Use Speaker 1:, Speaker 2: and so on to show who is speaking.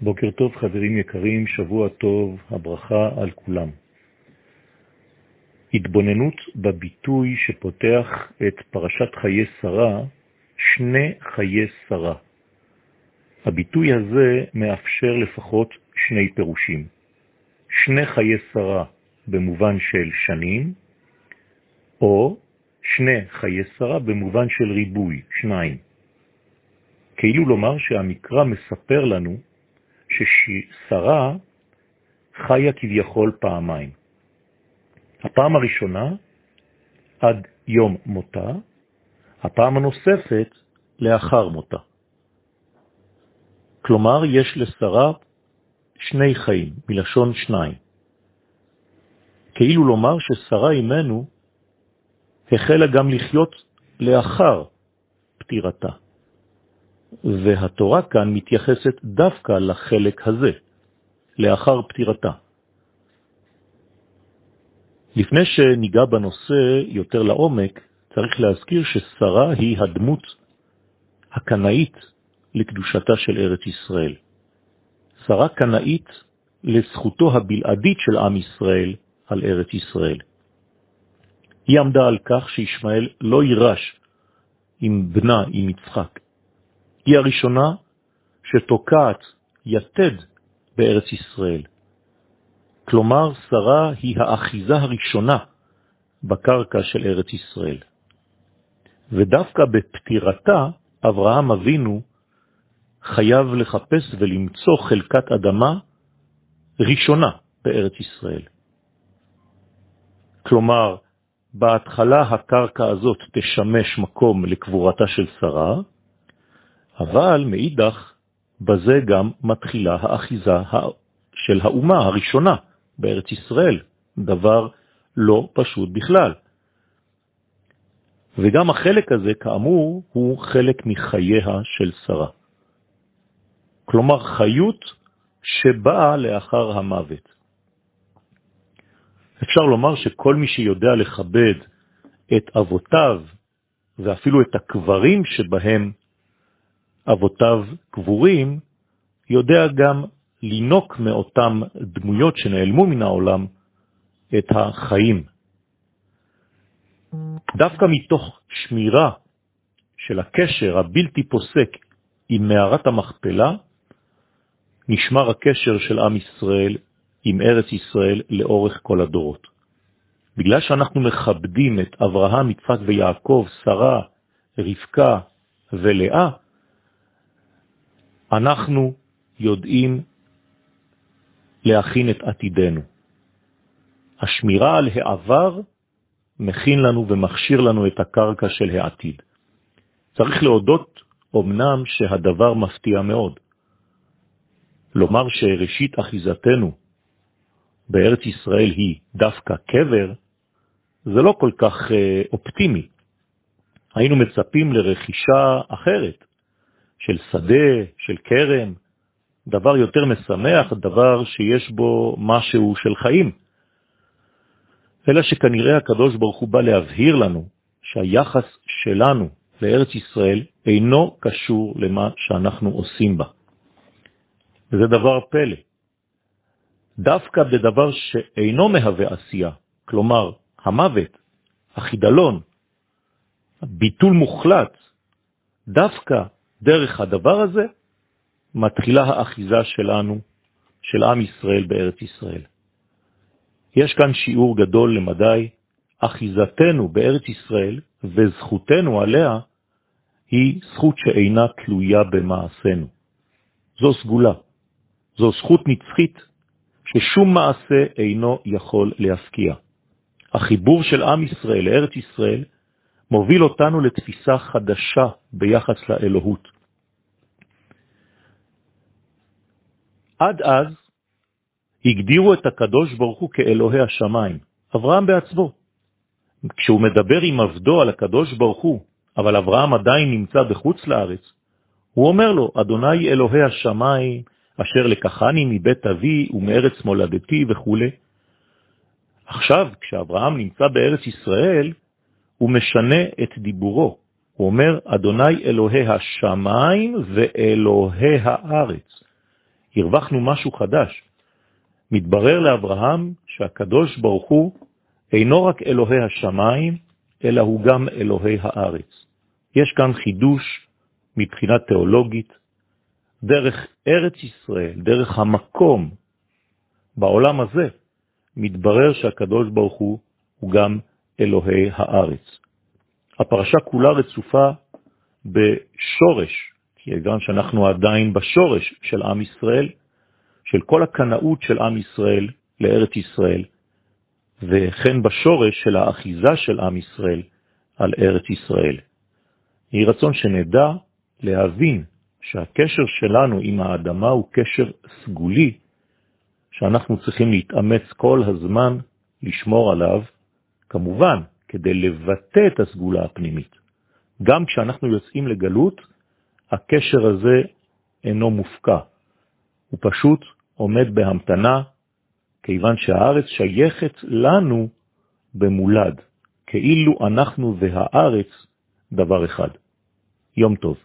Speaker 1: בוקר טוב חברים יקרים, שבוע טוב, הברכה על כולם. התבוננות בביטוי שפותח את פרשת חיי שרה, שני חיי שרה. הביטוי הזה מאפשר לפחות שני פירושים. שני חיי שרה במובן של שנים, או שני חיי שרה במובן של ריבוי, שניים. כאילו לומר שהמקרא מספר לנו ששרה חיה כביכול פעמיים. הפעם הראשונה עד יום מותה, הפעם הנוספת לאחר מותה. כלומר, יש לשרה שני חיים, מלשון שניים. כאילו לומר ששרה אימנו החלה גם לחיות לאחר פטירתה. והתורה כאן מתייחסת דווקא לחלק הזה, לאחר פטירתה. לפני שניגע בנושא יותר לעומק, צריך להזכיר ששרה היא הדמות הקנאית לקדושתה של ארץ ישראל. שרה קנאית לזכותו הבלעדית של עם ישראל על ארץ ישראל. היא עמדה על כך שישמעאל לא יירש עם בנה, עם יצחק. היא הראשונה שתוקעת יתד בארץ ישראל. כלומר, שרה היא האחיזה הראשונה בקרקע של ארץ ישראל. ודווקא בפטירתה, אברהם אבינו חייב לחפש ולמצוא חלקת אדמה ראשונה בארץ ישראל. כלומר, בהתחלה הקרקע הזאת תשמש מקום לקבורתה של שרה, אבל מאידך, בזה גם מתחילה האחיזה של האומה הראשונה בארץ ישראל, דבר לא פשוט בכלל. וגם החלק הזה, כאמור, הוא חלק מחייה של שרה. כלומר, חיות שבאה לאחר המוות. אפשר לומר שכל מי שיודע לכבד את אבותיו ואפילו את הקברים שבהם אבותיו קבורים, יודע גם לינוק מאותם דמויות שנעלמו מן העולם את החיים. דווקא מתוך שמירה של הקשר הבלתי פוסק עם מערת המכפלה, נשמר הקשר של עם ישראל עם ארץ ישראל לאורך כל הדורות. בגלל שאנחנו מכבדים את אברהם, יצחק ויעקב, שרה, רבקה ולאה, אנחנו יודעים להכין את עתידנו. השמירה על העבר מכין לנו ומכשיר לנו את הקרקע של העתיד. צריך להודות אמנם שהדבר מפתיע מאוד. לומר שראשית אחיזתנו בארץ ישראל היא דווקא קבר, זה לא כל כך אה, אופטימי. היינו מצפים לרכישה אחרת, של שדה, של קרם, דבר יותר משמח, דבר שיש בו משהו של חיים. אלא שכנראה הקדוש ברוך הוא בא להבהיר לנו שהיחס שלנו לארץ ישראל אינו קשור למה שאנחנו עושים בה. וזה דבר פלא. דווקא בדבר שאינו מהווה עשייה, כלומר המוות, החידלון, ביטול מוחלט, דווקא דרך הדבר הזה מתחילה האחיזה שלנו, של עם ישראל בארץ ישראל. יש כאן שיעור גדול למדי, אחיזתנו בארץ ישראל וזכותנו עליה היא זכות שאינה תלויה במעשינו. זו סגולה, זו זכות נצחית ששום מעשה אינו יכול להפקיע. החיבור של עם ישראל לארץ ישראל מוביל אותנו לתפיסה חדשה ביחס לאלוהות. עד אז הגדירו את הקדוש ברוך הוא כאלוהי השמיים, אברהם בעצמו. כשהוא מדבר עם עבדו על הקדוש ברוך הוא, אבל אברהם עדיין נמצא בחוץ לארץ, הוא אומר לו, אדוני אלוהי השמיים, אשר לקחני מבית אבי ומארץ מולדתי וכו'. עכשיו, כשאברהם נמצא בארץ ישראל, הוא משנה את דיבורו. הוא אומר, אדוני אלוהי השמיים ואלוהי הארץ. הרווחנו משהו חדש. מתברר לאברהם שהקדוש ברוך הוא אינו רק אלוהי השמיים, אלא הוא גם אלוהי הארץ. יש כאן חידוש מבחינה תיאולוגית, דרך ארץ ישראל, דרך המקום בעולם הזה, מתברר שהקדוש ברוך הוא הוא גם אלוהי הארץ. הפרשה כולה רצופה בשורש, כיוון שאנחנו עדיין בשורש של עם ישראל, של כל הקנאות של עם ישראל לארץ ישראל, וכן בשורש של האחיזה של עם ישראל על ארץ ישראל. יהי רצון שנדע להבין שהקשר שלנו עם האדמה הוא קשר סגולי, שאנחנו צריכים להתאמץ כל הזמן לשמור עליו, כמובן, כדי לבטא את הסגולה הפנימית. גם כשאנחנו יוצאים לגלות, הקשר הזה אינו מופקע, הוא פשוט עומד בהמתנה, כיוון שהארץ שייכת לנו במולד, כאילו אנחנו והארץ דבר אחד. יום טוב.